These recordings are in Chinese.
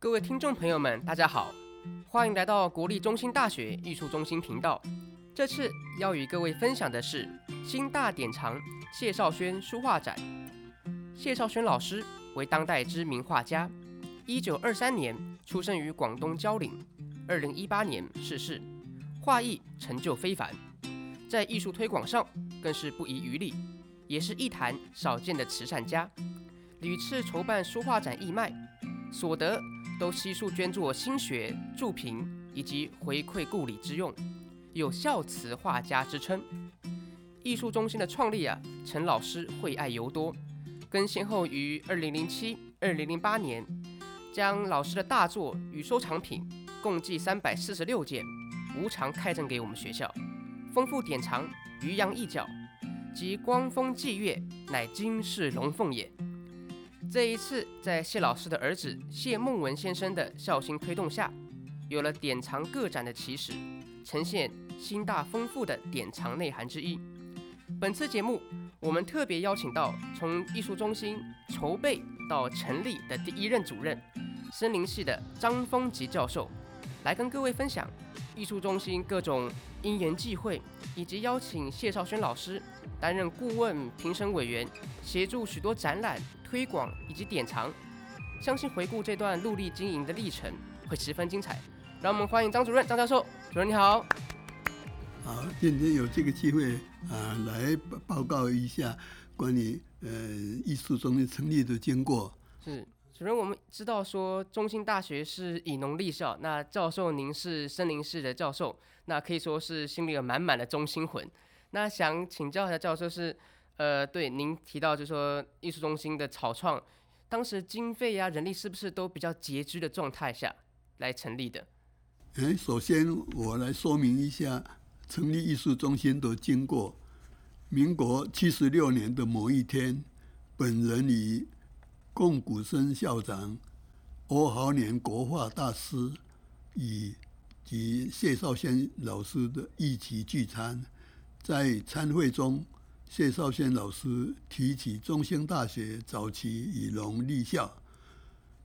各位听众朋友们，大家好，欢迎来到国立中心大学艺术中心频道。这次要与各位分享的是新大典藏谢绍轩书画展。谢绍轩老师为当代知名画家，一九二三年出生于广东蕉岭，二零一八年逝世，画艺成就非凡，在艺术推广上更是不遗余力，也是一坛少见的慈善家。屡次筹办书画展义卖，所得都悉数捐作兴学、助贫以及回馈故里之用。有孝慈画家之称。艺术中心的创立啊，陈老师惠爱尤多，更先后于二零零七、二零零八年，将老师的大作与收藏品共计三百四十六件，无偿开赠给我们学校。丰富典藏，鱼阳一角及光风霁月，乃惊世龙凤也。这一次，在谢老师的儿子谢孟文先生的孝心推动下，有了典藏个展的起始，呈现。新大丰富的典藏内涵之一。本次节目，我们特别邀请到从艺术中心筹备到成立的第一任主任，森林系的张丰吉教授，来跟各位分享艺术中心各种因缘际会，以及邀请谢绍轩老师担任顾问、评审委员，协助许多展览推广以及典藏。相信回顾这段陆力经营的历程，会十分精彩。让我们欢迎张主任、张教授。主任你好。好，今天有这个机会啊，来报告一下关于呃艺术中心成立的经过。是，主任，我们知道说中心大学是以农立校，那教授您是森林系的教授，那可以说是心里有满满的中心魂。那想请教一下教授是，呃，对您提到就是说艺术中心的草创，当时经费呀、人力是不是都比较拮据的状态下来成立的？哎，首先我来说明一下。成立艺术中心的经过，民国七十六年的某一天，本人与龚古生校长、欧豪年国画大师以及谢绍先老师的一起聚餐，在餐会中，谢绍轩老师提起中兴大学早期以农立校，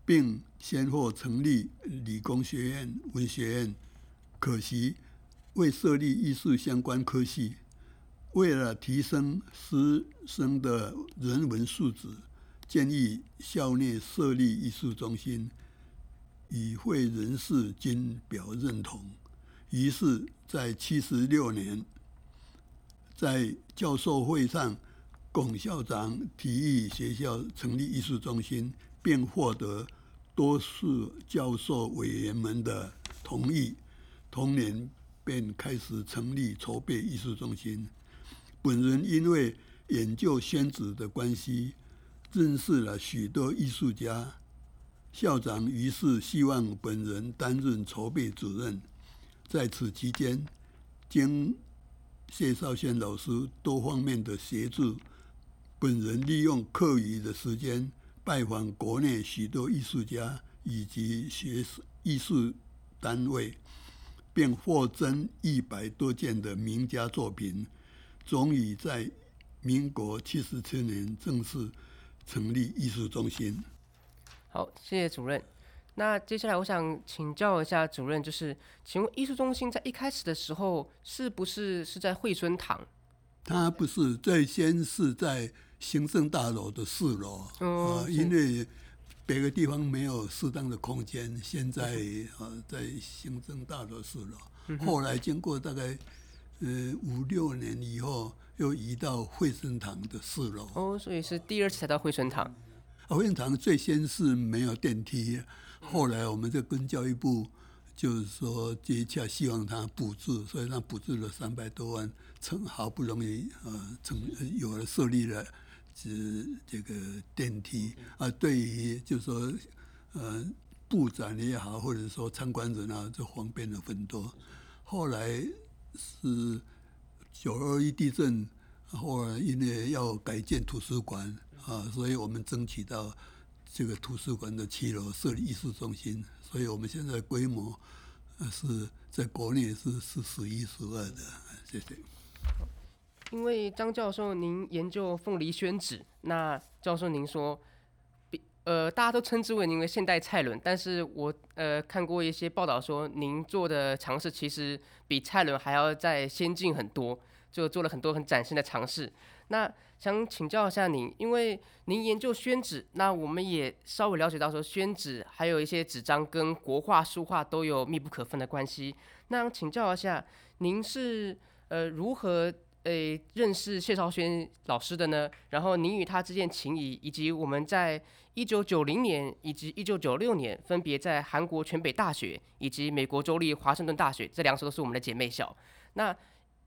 并先后成立理工学院、文学院，可惜。未设立艺术相关科系，为了提升师生的人文素质，建议校内设立艺术中心，与会人士均表认同。于是，在七十六年，在教授会上，龚校长提议学校成立艺术中心，并获得多数教授委员们的同意。同年。便开始成立筹备艺术中心。本人因为研究宣纸的关系，认识了许多艺术家。校长于是希望本人担任筹备主任。在此期间，经谢绍轩老师多方面的协助，本人利用课余的时间拜访国内许多艺术家以及学艺术单位。并获赠一百多件的名家作品，终于在民国七十七年正式成立艺术中心。好，谢谢主任。那接下来我想请教一下主任，就是请问艺术中心在一开始的时候是不是是在惠春堂？它不是，最先是在行政大楼的四楼啊，哦，因为。别的地方没有适当的空间，现在呃在行政大楼四楼，后来经过大概呃五六年以后，又移到惠春堂的四楼。哦，所以是第二次才到惠春堂。啊，惠春堂最先是没有电梯，后来我们就跟教育部就是说接洽，希望他补助，所以他补助了三百多万，成好不容易呃成有了设立了。这这个电梯啊，对于就是说，呃，部长也好，或者说参观人啊，就方便了很多。后来是九二一地震，后来因为要改建图书馆啊，所以我们争取到这个图书馆的七楼设立艺术中心，所以我们现在规模是在国内是是数一数二的。谢谢。因为张教授您研究凤梨宣纸，那教授您说，比呃，大家都称之为您的现代蔡伦，但是我呃看过一些报道说，您做的尝试其实比蔡伦还要再先进很多，就做了很多很崭新的尝试。那想请教一下您，因为您研究宣纸，那我们也稍微了解到说，宣纸还有一些纸张跟国画、书画都有密不可分的关系。那请教一下，您是呃如何？诶，认识谢绍轩老师的呢？然后您与他之间情谊，以及我们在一九九零年以及一九九六年分别在韩国全北大学以及美国州立华盛顿大学，这两所都是我们的姐妹校。那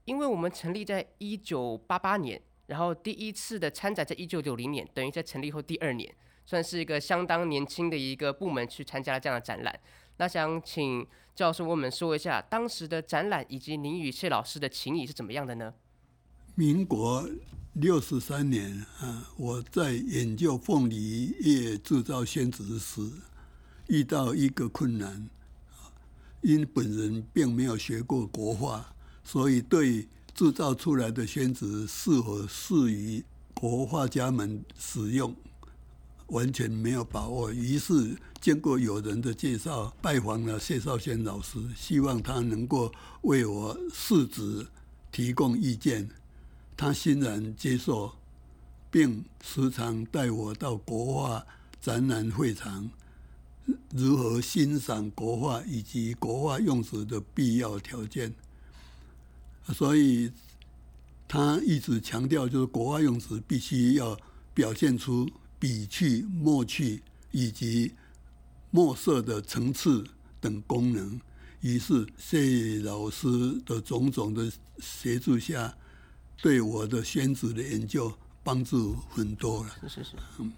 因为我们成立在一九八八年，然后第一次的参展在一九九零年，等于在成立后第二年，算是一个相当年轻的一个部门去参加了这样的展览。那想请教授为我们说一下当时的展览以及您与谢老师的情谊是怎么样的呢？民国六十三年啊，我在研究凤梨叶制造宣纸时，遇到一个困难。因本人并没有学过国画，所以对制造出来的宣纸是否适于国画家们使用，完全没有把握。于是经过友人的介绍，拜访了谢绍轩老师，希望他能够为我试纸提供意见。他欣然接受，并时常带我到国画展览会场，如何欣赏国画以及国画用纸的必要条件。所以，他一直强调，就是国外用纸必须要表现出笔趣、墨趣以及墨色的层次等功能。于是，谢老师的种种的协助下。对我的宣纸的研究帮助很多了。是是是。嗯，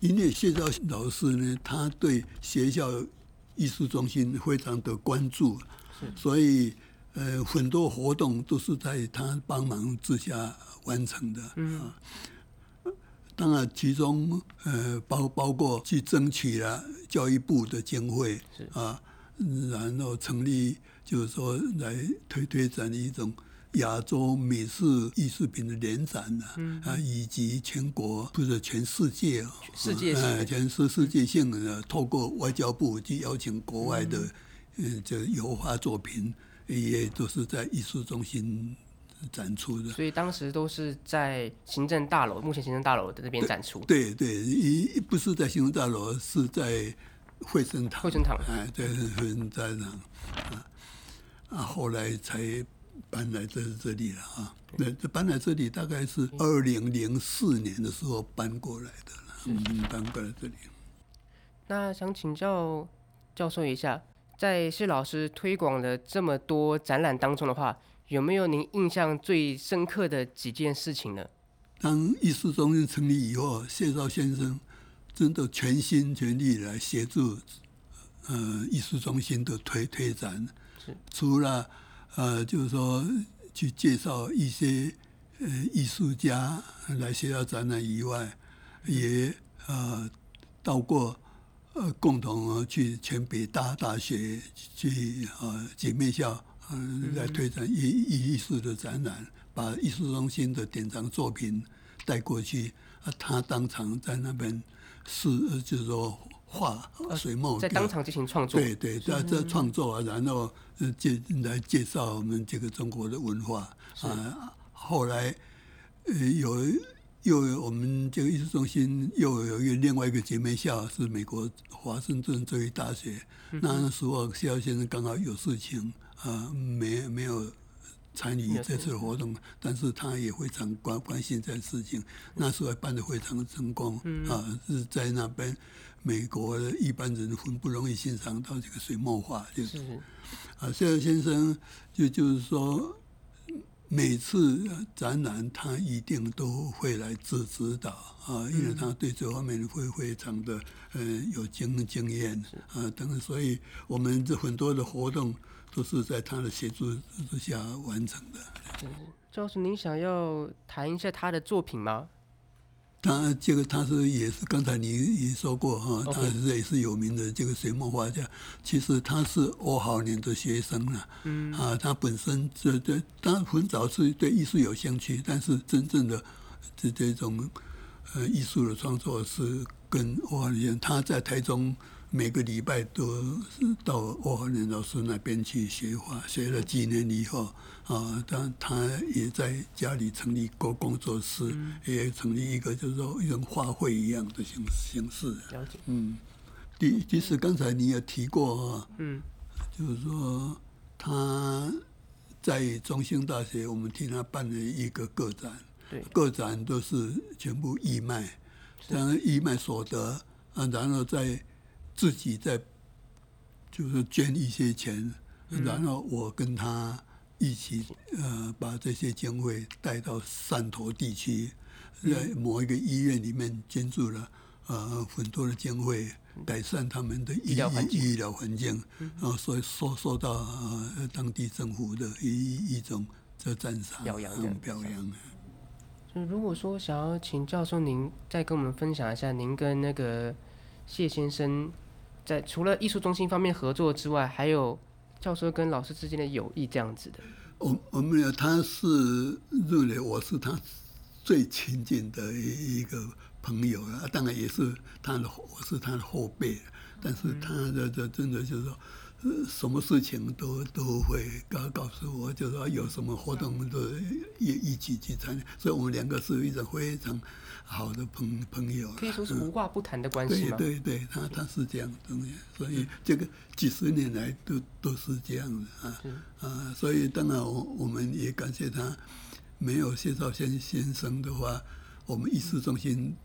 因为谢绍轩老师呢，他对学校艺术中心非常的关注，所以呃很多活动都是在他帮忙之下完成的。嗯。当然，其中呃包包括去争取了教育部的经费啊，然后成立就是说来推推展一种。亚洲美式艺术品的联展呢，啊，以及全国不是全世界啊，世界性，全世世界性的，透过外交部去邀请国外的，嗯，这油画作品也都是在艺术中心展出的。所以当时都是在行政大楼，目前行政大楼的那边展出。对对，一不是在行政大楼，是在惠生堂。惠生堂，哎，对，惠生堂啊，啊，后来才。搬来这这里了啊！那这搬来这里大概是二零零四年的时候搬过来的了，嗯，搬过来这里。那想请教教授一下，在谢老师推广的这么多展览当中的话，有没有您印象最深刻的几件事情呢？当艺术中心成立以后，谢绍先生真的全心全力来协助呃艺术中心的推推展，除了。呃，就是说，去介绍一些呃艺术家来学校展览以外，也呃到过呃共同去全北大大学去呃姐妹校呃来推展艺艺艺术的展览，把艺术中心的典藏作品带过去，啊，他当场在那边是就是说。画水墨在当场进行创作，对对，在这创作啊，然后介来介绍我们这个中国的文化啊。后来呃有又有我们这个艺术中心又有一个另外一个姐妹校是美国华盛顿州立大学，那时候谢绍先生刚好有事情啊，没没有参与这次的活动，但是他也非常关关心这件事情。那时候办的非常成功啊，是在那边。美国的一般人很不容易欣赏到这个水墨画，就是。啊，谢绍先生就就是说，每次展览他一定都会来指指导啊，因为他对这方面会非常的呃有经经验啊等等，所以我们这很多的活动都是在他的协助之下完成的。赵老师，您想要谈一下他的作品吗？他这个他是也是刚才你也说过哈，他是也是有名的这个水墨画家。其实他是欧豪年的学生了，嗯啊，他本身这这他很早是对艺术有兴趣，但是真正的这这种呃艺术的创作是跟欧豪年，他在台中每个礼拜都是到欧豪年老师那边去学画，学了几年以后啊，但他也在家里成立过工作室，嗯、也成立一个就是说一种画会一样的形形式。了解。嗯，第其实刚才你也提过啊，嗯，就是说他在中兴大学，我们替他办了一个个展。对，个展都是全部义卖，然后义卖所得啊，然后再自己再就是捐一些钱，嗯、然后我跟他一起呃把这些经费带到汕头地区，在某一个医院里面捐助了呃很多的经费，改善他们的医医疗环境，然后所以受受到呃当地政府的一一种这赞赏表扬表扬。如果说想要请教授您再跟我们分享一下，您跟那个谢先生在除了艺术中心方面合作之外，还有教授跟老师之间的友谊这样子的。我我们有，他是认为我是他最亲近的一一个朋友啊，当然也是他的我是他的后辈，但是他的这真的就是说。什么事情都都会告告诉我，就说有什么活动都一一起去参加，所以我们两个是一种非常好的朋朋友，可以说是无话不谈的关系吗？对对对，他他是这样的东西，所以这个几十年来都都是这样的啊啊，所以当然我我们也感谢他，没有谢兆先先生的话，我们艺术中心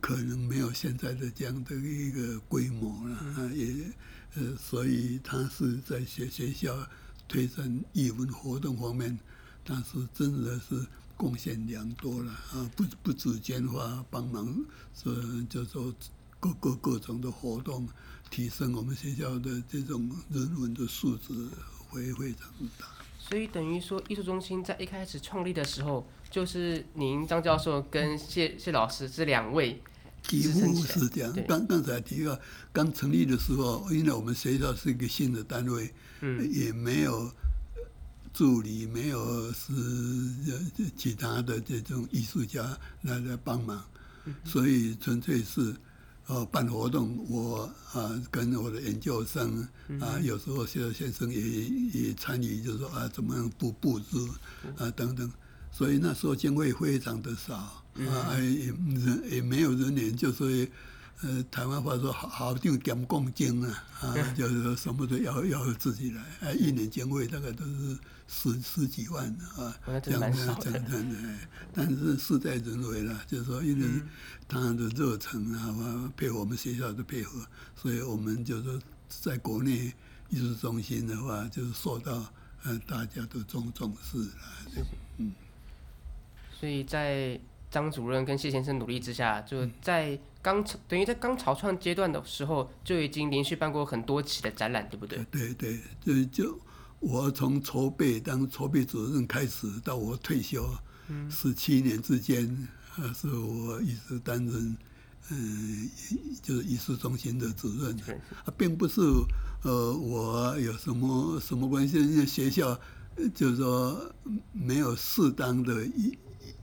可能没有现在的这样的一个规模了啊也。呃，所以他是在学学校推展艺文活动方面，他是真的是贡献良多了啊！不不止捐花帮忙，是就说各各各种的活动，提升我们学校的这种人文的素质会非常大。所以等于说，艺术中心在一开始创立的时候，就是您张教授跟谢谢老师这两位。几乎是这样。刚刚才提到，刚成立的时候，因为我们学校是一个新的单位，嗯、也没有助理，没有是其他的这种艺术家来来帮忙，嗯、所以纯粹是哦办活动，我啊跟我的研究生啊，有时候谢兆先生也也参与，就是说啊怎么样布布置啊等等，所以那时候经费非常的少。啊，也人也没有人员，就所以，呃，台湾话说好好就讲共经啊，啊，就是说什么都要要自己来，啊，一年经费大概都是十十几万啊，这样这样这样，但是事在人为了，就是说因为他的热忱啊，配合我们学校的配合，所以我们就是说在国内艺术中心的话，就是受到呃大家都重重视了，嗯，所以在。张主任跟谢先生努力之下，就在刚等于在刚草创阶段的时候，就已经连续办过很多期的展览，对不对？对对，就就我从筹备当筹备主任开始，到我退休，十七、嗯、年之间，啊，是我一直担任，嗯，就是艺术中心的主任，啊，并不是呃我有什么什么关系，因为学校就是说没有适当的艺。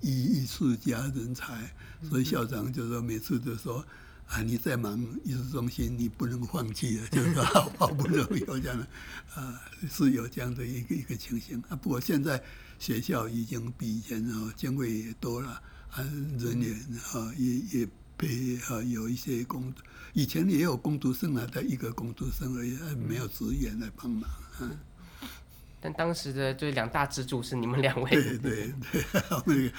艺艺术家人才，所以校长就说每次都说啊，你在忙艺术中心，你不能放弃了，就是说好不容易有这样的啊，是有这样的一个一个情形啊。不过现在学校已经比以前啊经费也多了，啊人员啊也也配啊有一些工，以前也有工读生啊，但一个工读生而已，没有职员来帮忙啊。但当时的这两大支柱是你们两位。对对对，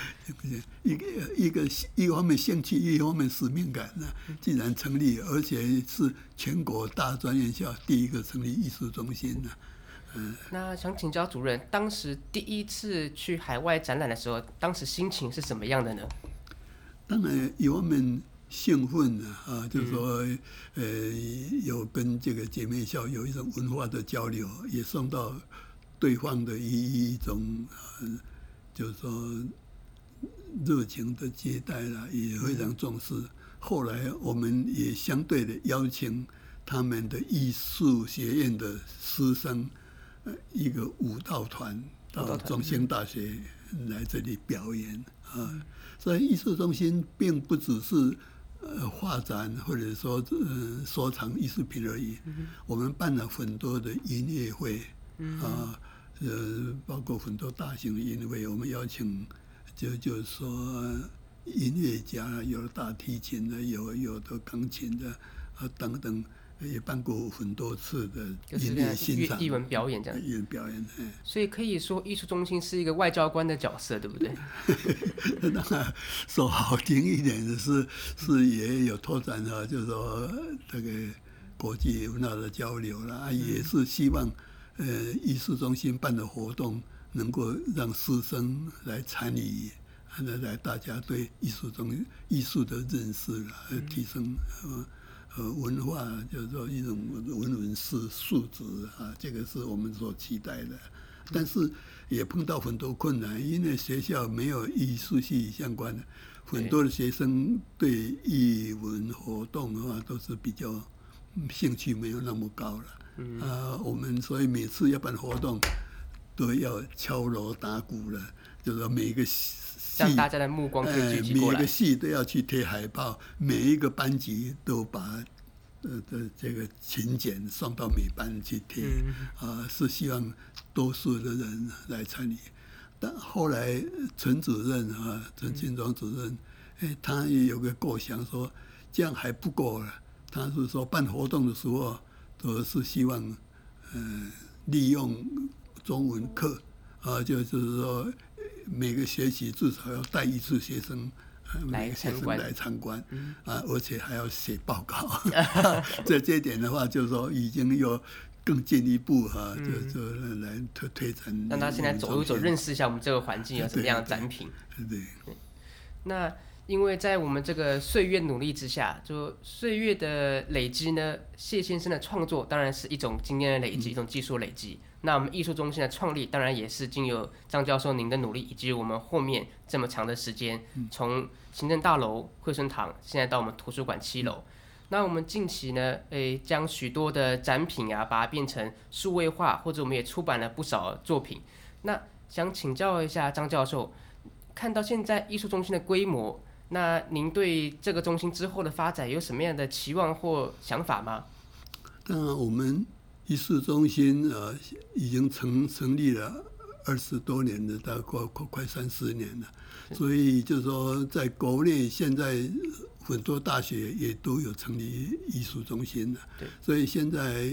一个一个一方面兴趣，一方面使命感呢。既然成立，而且是全国大专院校第一个成立艺术中心呢。嗯。那想请教主任，当时第一次去海外展览的时候，当时心情是什么样的呢？当然一方面兴奋啊，就是说，呃，有跟这个姐妹校有一种文化的交流，也送到。对方的一一种，呃，就是说热情的接待啦，也非常重视。后来我们也相对的邀请他们的艺术学院的师生，呃，一个舞蹈团到中兴大学来这里表演啊。所以艺术中心并不只是呃画展或者说呃收藏艺术品而已，嗯、我们办了很多的音乐会啊，呃，包括很多大型的音乐会，我们邀请就就是说音乐家，有大提琴的，有有的钢琴的啊等等。也办过很多次的音乐欣赏、艺文表演这样。艺文表演，所以可以说艺术中心是一个外交官的角色，对不对？当然，说好听一点的是，是也有拓展啊，就是说这个国际文化的交流啦，也是希望呃艺术中心办的活动能够让师生来参与，来来大家对艺术中艺术的认识啦，提升呃。呃，文化就是说一种文文素素质啊，这个是我们所期待的。但是也碰到很多困难，因为学校没有艺术系相关的，很多的学生对艺文活动的话都是比较兴趣没有那么高了。嗯。啊，我们所以每次要办活动都要敲锣打鼓了，就是说每一个戏。让大家的目光可以聚集过来。每个戏都要去贴海报，每一个班级都把呃的这个请柬送到每班去贴，啊、呃，是希望多数的人来参与。但后来陈主任啊，陈庆庄主任，哎，他也有个构想说，这样还不够了。他是说办活动的时候都是希望，嗯、呃，利用中文课，啊，就是说。每个学期至少要带一次学生，每个学生来参观，啊，而且还要写报告。这这点的话，就是说已经有更进一步哈，就就来推推展。让他现在走一走，认识一下我们这个环境有什么样的展品。对对。那因为在我们这个岁月努力之下，就岁月的累积呢，谢先生的创作当然是一种经验的累积，一种技术累积。那我们艺术中心的创立，当然也是经由张教授您的努力，以及我们后面这么长的时间，从行政大楼、惠生堂，现在到我们图书馆七楼。那我们近期呢，诶，将许多的展品啊，把它变成数位化，或者我们也出版了不少作品。那想请教一下张教授，看到现在艺术中心的规模，那您对这个中心之后的发展有什么样的期望或想法吗？那我们。艺术中心呃，已经成成立了二十多年了，大概快快快三十年了。所以就是说，在国内现在很多大学也都有成立艺术中心了。所以现在，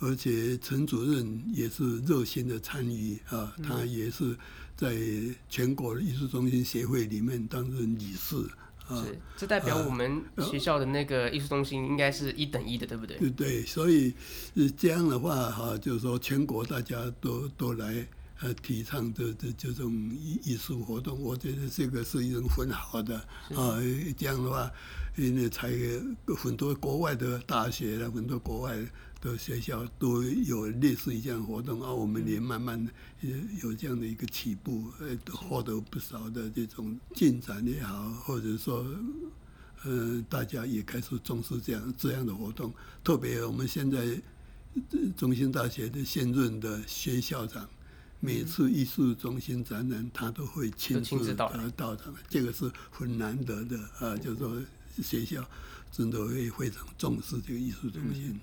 而且陈主任也是热心的参与啊，他也是在全国的艺术中心协会里面担任理事。是，这代表我们学校的那个艺术中心应该是一等一的，对不对？对对，所以这样的话哈，就是说全国大家都都来呃提倡这这这种艺艺术活动，我觉得这个是一种很好的啊。这样的话，因为才很多国外的大学了，很多国外。的学校都有类似于这样的活动，而、啊、我们也慢慢也有这样的一个起步，呃，获得不少的这种进展也好，或者说，呃，大家也开始重视这样这样的活动。特别我们现在中心大学的现任的薛校长，每次艺术中心展览，他都会亲自到到场，这个是很难得的啊。就是说，学校真的会非常重视这个艺术中心。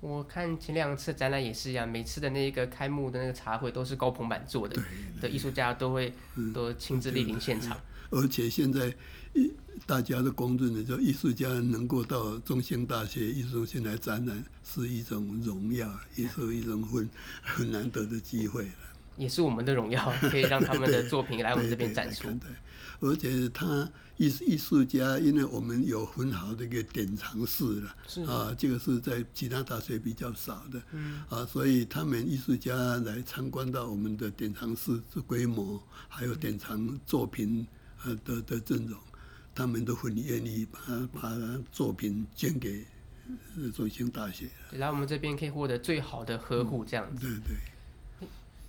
我看前两次展览也是一样，每次的那个开幕的那个茶会都是高朋满座的，的艺术家都会都亲自莅临现场。而且现在大家都公认的，就艺术家能够到中兴大学艺术中心来展览，是一种荣耀，也是一种很很难得的机会。也是我们的荣耀，可以让他们的作品来我们这边展出。对而且他艺艺术家，因为我们有很好的一个典藏室了，啊，这个是在其他大学比较少的，嗯、啊，所以他们艺术家来参观到我们的典藏室的规模，还有典藏作品呃的的阵容，他们都很愿意把把作品捐给中兴大学，来我们这边可以获得最好的呵护，这样子。嗯、对对。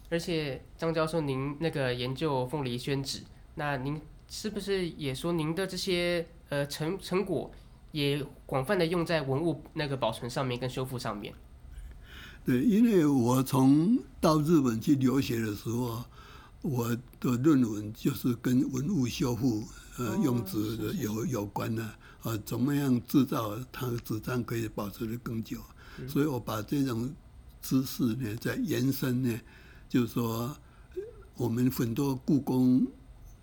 而且张教授，您那个研究凤梨宣纸，那您。是不是也说您的这些呃成成果也广泛的用在文物那个保存上面跟修复上面？对，因为我从到日本去留学的时候，我的论文就是跟文物修复呃、哦、用纸的有有关的啊，怎么样制造它的纸张可以保持的更久，嗯、所以我把这种知识呢在延伸呢，就是说我们很多故宫。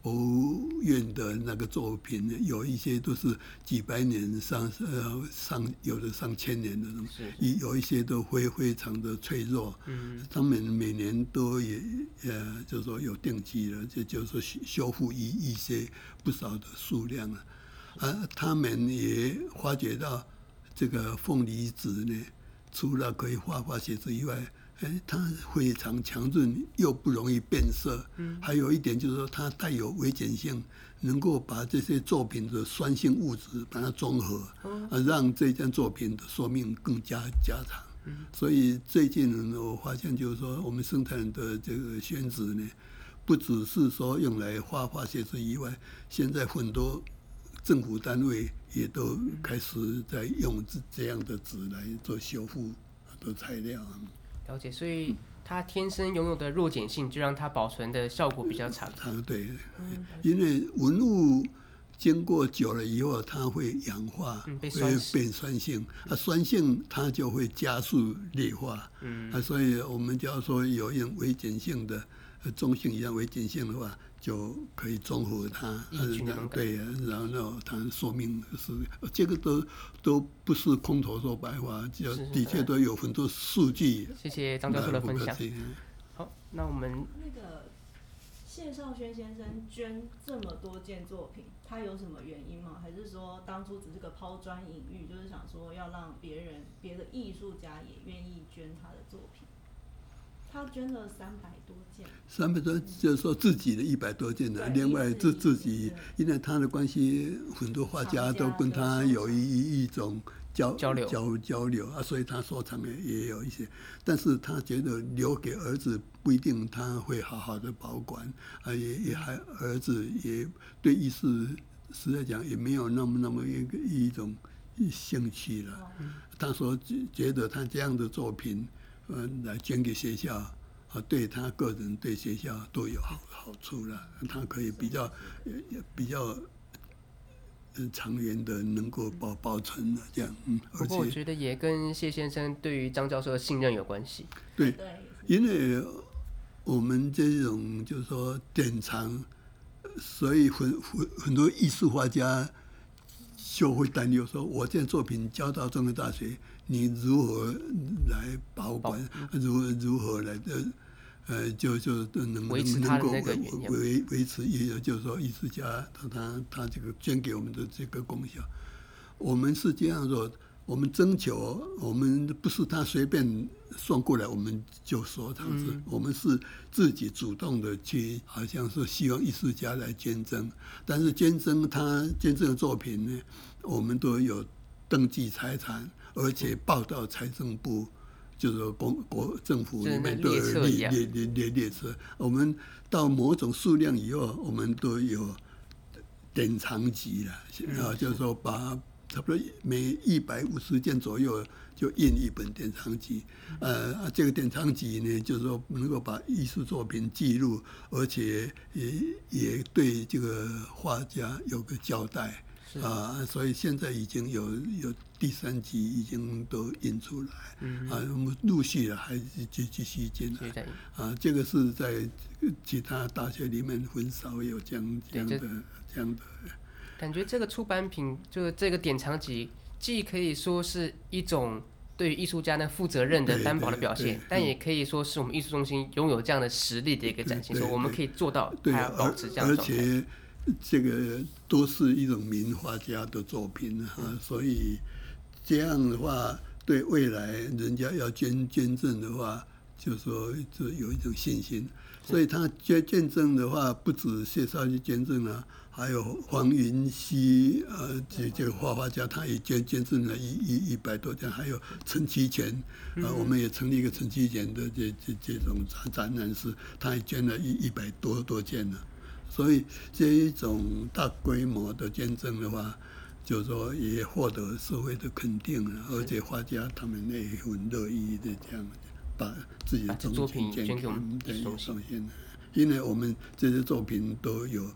博物院的那个作品呢，有一些都是几百年上呃上有的上千年的东西，有一些都非非常的脆弱。嗯，他们每年都也呃，就是说有定期的，就就是说修修复一一些不少的数量啊。啊，他们也发觉到这个凤梨子呢，除了可以画画写字以外。哎，它非常强韧，又不容易变色。嗯，还有一点就是说，它带有微碱性，能够把这些作品的酸性物质把它中和，啊，让这件作品的寿命更加加长。嗯，所以最近我发现，就是说，我们生产的这个宣纸呢，不只是说用来画画写字以外，现在很多政府单位也都开始在用这这样的纸来做修复的材料。了解，所以它天生拥有的弱碱性，就让它保存的效果比较长。啊，对，因为文物经过久了以后，它会氧化，嗯、会变酸性，啊，酸性它就会加速裂化。嗯，啊，所以我们就要说有用微碱性的，中性一样微碱性的话。就可以综合它，对，然后它说明是这个都都不是空头说白话，就的确都有很多数据。谢谢张教授的分享。好，那我们那个谢少轩先生捐这么多件作品，他有什么原因吗？还是说当初只是个抛砖引玉，就是想说要让别人别的艺术家也愿意捐他的作品？他捐了三百多件，三百多就是说自己的一百多件呢。另外自自己，因为他的关系，很多画家都跟他有一一种交交流交交流啊，所以他收藏也也有一些。但是他觉得留给儿子不一定他会好好的保管啊，也也还儿子也对艺术实在讲也没有那么那么一个一种兴趣了。他说觉得他这样的作品。嗯，来捐给学校，啊，对他个人、对学校都有好好处了。他可以比较，也比较，嗯，长远的能够保保存的这样。嗯，而且我觉得也跟谢先生对于张教授的信任有关系。对，因为我们这种就是说典藏，所以很很很多艺术画家就会担忧说，我这件作品交到中央大学。你如何来保管？如何如何来的？呃，就就能能够维维维持，也就是说，艺术家他他他这个捐给我们的这个功效，我们是这样说，我们征求，我们不是他随便送过来，我们就说这样子，嗯、我们是自己主动的去，好像是希望艺术家来捐赠，但是捐赠他捐赠的作品呢，我们都有登记财产。而且报到财政部，就是公国政府里面都有列列列列列车。我们到某种数量以后，我们都有典藏级了。啊，就是说把差不多每一百五十件左右就印一本典藏集。呃，这个典藏集呢，就是说能够把艺术作品记录，而且也也对这个画家有个交代。啊，所以现在已经有有第三集已经都印出来，嗯、啊，我们陆续的还继继续进来，啊，这个是在其他大学里面很少有这样这样的这样的。感觉这个出版品就是这个典藏集，既可以说是一种对于艺术家呢负责任的担保的表现，但也可以说是我们艺术中心拥有这样的实力的一个展现，说我们可以做到还要保持这样的状态。这个都是一种名画家的作品哈，所以这样的话，对未来人家要捐捐赠的话，就说就有一种信心。所以他捐捐赠的话，不止谢少去捐赠了，还有黄云熙呃，这这个画画家，他也捐捐赠了一一一百多件，还有陈其全啊，我们也成立一个陈其全的这这这种展展览室，他也捐了一一百多多件了。所以这一种大规模的捐赠的话，就是说也获得社会的肯定，而且画家他们也很乐意的这样把自己的作品捐给我们，对，送献。因为我们这些作品都有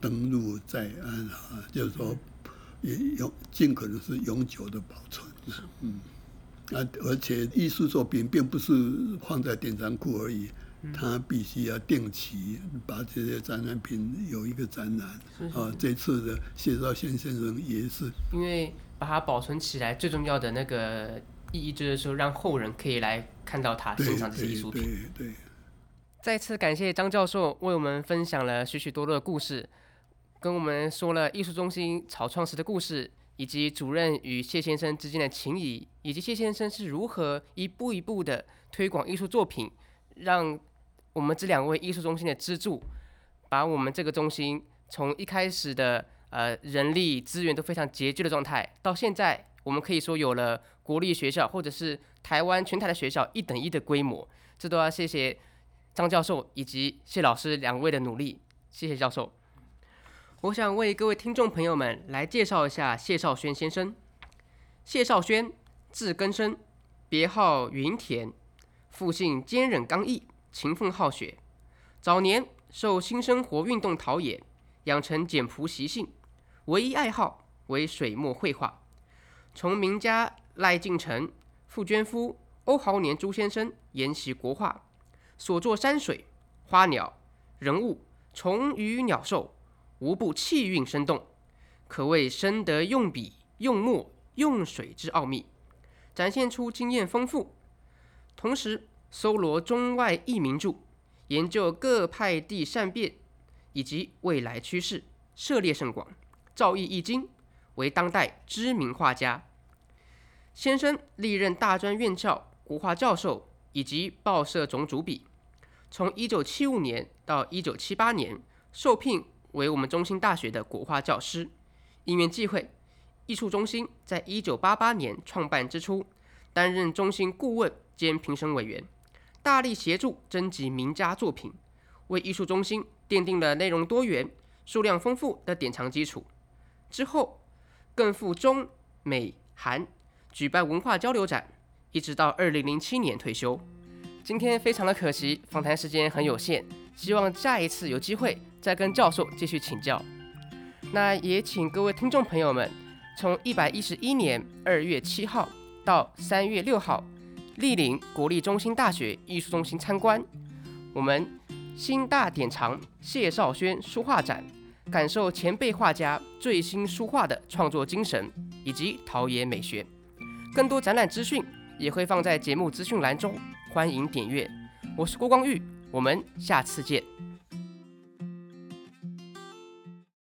登录在案啊，就是说也永尽可能是永久的保存。嗯，啊，而且艺术作品并不是放在典藏库而已，它必须要定期把这些展览品有一个展览。啊，这次的谢兆先先生也是，因为把它保存起来，最重要的那个意义就是说，让后人可以来看到它，欣赏这些艺术品。对对，对。再次感谢张教授为我们分享了许许多多的故事，跟我们说了艺术中心草创时的故事。以及主任与谢先生之间的情谊，以及谢先生是如何一步一步的推广艺术作品，让我们这两位艺术中心的支柱，把我们这个中心从一开始的呃人力资源都非常拮据的状态，到现在我们可以说有了国立学校或者是台湾全台的学校一等一的规模，这都要谢谢张教授以及谢老师两位的努力，谢谢教授。我想为各位听众朋友们来介绍一下谢绍轩先生。谢绍轩，字根生，别号云田，父姓坚忍刚毅，勤奋好学。早年受新生活运动陶冶，养成简朴习性，唯一爱好为水墨绘画。从名家赖敬成、傅娟夫、欧豪年朱先生研习国画，所作山水、花鸟、人物、虫鱼鸟兽。无不气韵生动，可谓深得用笔、用墨、用水之奥秘，展现出经验丰富。同时，搜罗中外异名著，研究各派地善变以及未来趋势，涉猎甚广，造诣一经，为当代知名画家。先生历任大专院校国画教授以及报社总主笔，从一九七五年到一九七八年受聘。为我们中心大学的国画教师，因缘际会，艺术中心在一九八八年创办之初，担任中心顾问兼评审委员，大力协助征集名家作品，为艺术中心奠定了内容多元、数量丰富的典藏基础。之后，更赴中美韩举办文化交流展，一直到二零零七年退休。今天非常的可惜，访谈时间很有限，希望下一次有机会。再跟教授继续请教，那也请各位听众朋友们，从一百一十一年二月七号到三月六号，莅临国立中心大学艺术中心参观我们新大典藏谢绍轩书画展，感受前辈画家最新书画的创作精神以及陶冶美学。更多展览资讯也会放在节目资讯栏中，欢迎点阅。我是郭光裕，我们下次见。